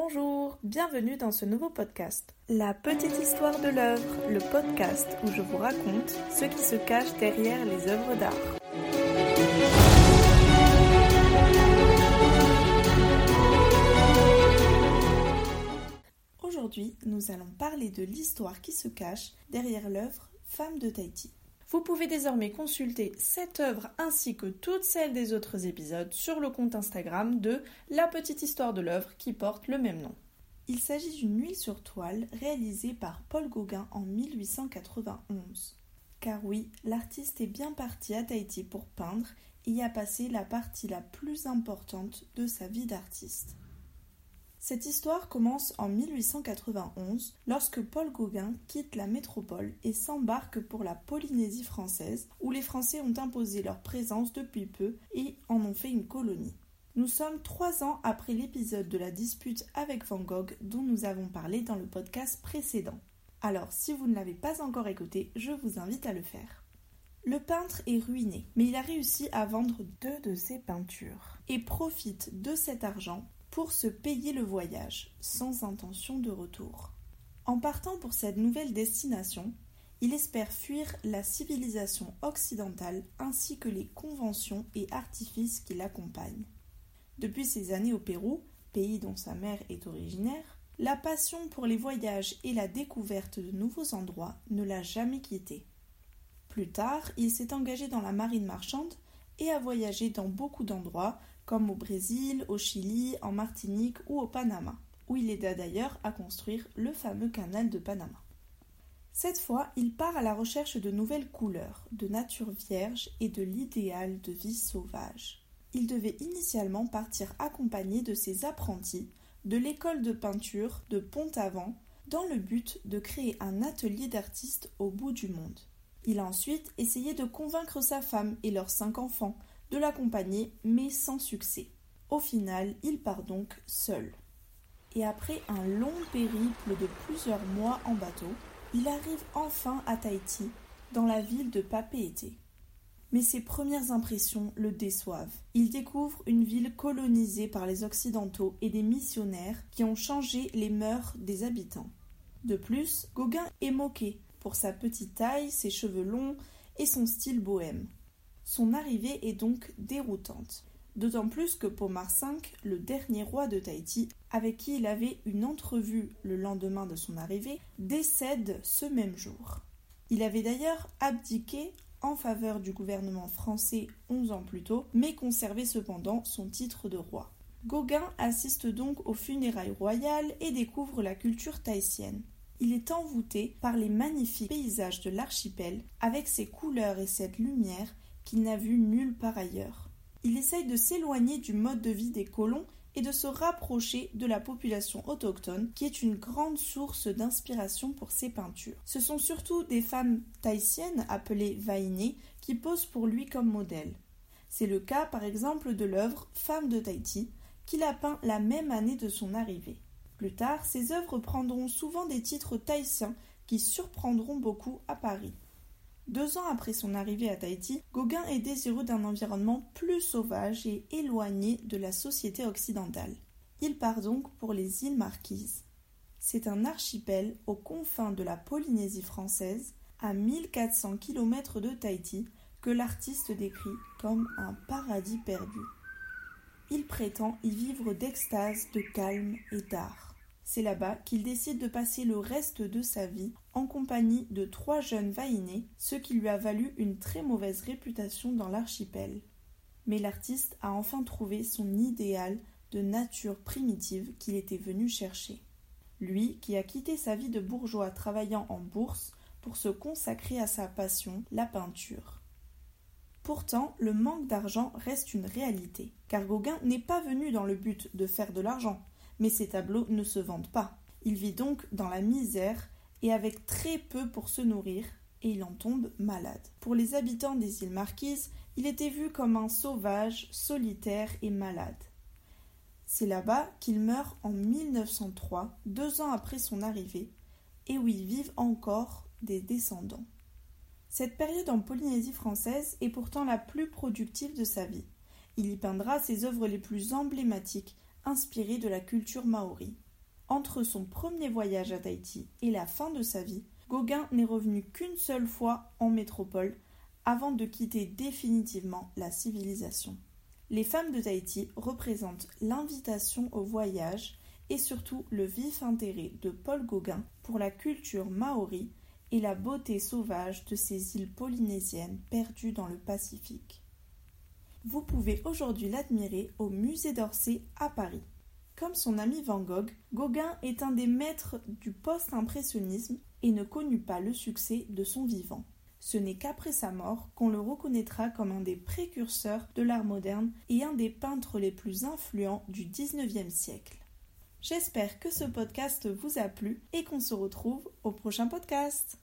Bonjour, bienvenue dans ce nouveau podcast. La petite histoire de l'œuvre, le podcast où je vous raconte ce qui se cache derrière les œuvres d'art. Aujourd'hui, nous allons parler de l'histoire qui se cache derrière l'œuvre Femme de Tahiti. Vous pouvez désormais consulter cette œuvre ainsi que toutes celles des autres épisodes sur le compte Instagram de La petite histoire de l'œuvre qui porte le même nom. Il s'agit d'une huile sur toile réalisée par Paul Gauguin en 1891. Car oui, l'artiste est bien parti à Tahiti pour peindre et y a passé la partie la plus importante de sa vie d'artiste. Cette histoire commence en 1891 lorsque Paul Gauguin quitte la métropole et s'embarque pour la Polynésie française où les Français ont imposé leur présence depuis peu et en ont fait une colonie. Nous sommes trois ans après l'épisode de la dispute avec Van Gogh dont nous avons parlé dans le podcast précédent. Alors si vous ne l'avez pas encore écouté, je vous invite à le faire. Le peintre est ruiné, mais il a réussi à vendre deux de ses peintures et profite de cet argent pour se payer le voyage, sans intention de retour. En partant pour cette nouvelle destination, il espère fuir la civilisation occidentale ainsi que les conventions et artifices qui l'accompagnent. Depuis ses années au Pérou, pays dont sa mère est originaire, la passion pour les voyages et la découverte de nouveaux endroits ne l'a jamais quitté. Plus tard, il s'est engagé dans la marine marchande et a voyagé dans beaucoup d'endroits comme au Brésil, au Chili, en Martinique ou au Panama, où il aida d'ailleurs à construire le fameux canal de Panama. Cette fois, il part à la recherche de nouvelles couleurs, de nature vierge et de l'idéal de vie sauvage. Il devait initialement partir accompagné de ses apprentis de l'école de peinture de Pont-Aven dans le but de créer un atelier d'artistes au bout du monde. Il a ensuite essayé de convaincre sa femme et leurs cinq enfants de l'accompagner, mais sans succès. Au final, il part donc seul. Et après un long périple de plusieurs mois en bateau, il arrive enfin à Tahiti, dans la ville de Papeete. Mais ses premières impressions le déçoivent. Il découvre une ville colonisée par les Occidentaux et des missionnaires qui ont changé les mœurs des habitants. De plus, Gauguin est moqué sa petite taille, ses cheveux longs et son style bohème. Son arrivée est donc déroutante. D'autant plus que Pomar V, le dernier roi de Tahiti, avec qui il avait une entrevue le lendemain de son arrivée, décède ce même jour. Il avait d'ailleurs abdiqué en faveur du gouvernement français onze ans plus tôt, mais conservait cependant son titre de roi. Gauguin assiste donc aux funérailles royales et découvre la culture tahitienne. Il est envoûté par les magnifiques paysages de l'archipel, avec ses couleurs et cette lumière qu'il n'a vu nulle part ailleurs. Il essaye de s'éloigner du mode de vie des colons et de se rapprocher de la population autochtone, qui est une grande source d'inspiration pour ses peintures. Ce sont surtout des femmes tahitiennes appelées Vainé qui posent pour lui comme modèle. C'est le cas par exemple de l'œuvre Femme de Tahiti, qu'il a peint la même année de son arrivée. Plus tard, ses œuvres prendront souvent des titres tahitiens qui surprendront beaucoup à Paris. Deux ans après son arrivée à Tahiti, Gauguin est désireux d'un environnement plus sauvage et éloigné de la société occidentale. Il part donc pour les îles Marquises. C'est un archipel aux confins de la Polynésie française, à 1400 km de Tahiti, que l'artiste décrit comme un paradis perdu. Il prétend y vivre d'extase, de calme et d'art. C'est là-bas qu'il décide de passer le reste de sa vie en compagnie de trois jeunes vainés, ce qui lui a valu une très mauvaise réputation dans l'archipel. Mais l'artiste a enfin trouvé son idéal de nature primitive qu'il était venu chercher. Lui qui a quitté sa vie de bourgeois travaillant en bourse pour se consacrer à sa passion, la peinture. Pourtant, le manque d'argent reste une réalité, car Gauguin n'est pas venu dans le but de faire de l'argent, mais ses tableaux ne se vendent pas. Il vit donc dans la misère et avec très peu pour se nourrir, et il en tombe malade. Pour les habitants des îles Marquises, il était vu comme un sauvage, solitaire et malade. C'est là-bas qu'il meurt en 1903, deux ans après son arrivée, et où y vivent encore des descendants. Cette période en Polynésie française est pourtant la plus productive de sa vie. Il y peindra ses œuvres les plus emblématiques, inspiré de la culture maori. Entre son premier voyage à Tahiti et la fin de sa vie, Gauguin n'est revenu qu'une seule fois en métropole avant de quitter définitivement la civilisation. Les femmes de Tahiti représentent l'invitation au voyage et surtout le vif intérêt de Paul Gauguin pour la culture maori et la beauté sauvage de ces îles polynésiennes perdues dans le Pacifique. Vous pouvez aujourd'hui l'admirer au musée d'Orsay à Paris. Comme son ami Van Gogh, Gauguin est un des maîtres du post-impressionnisme et ne connut pas le succès de son vivant. Ce n'est qu'après sa mort qu'on le reconnaîtra comme un des précurseurs de l'art moderne et un des peintres les plus influents du XIXe siècle. J'espère que ce podcast vous a plu et qu'on se retrouve au prochain podcast.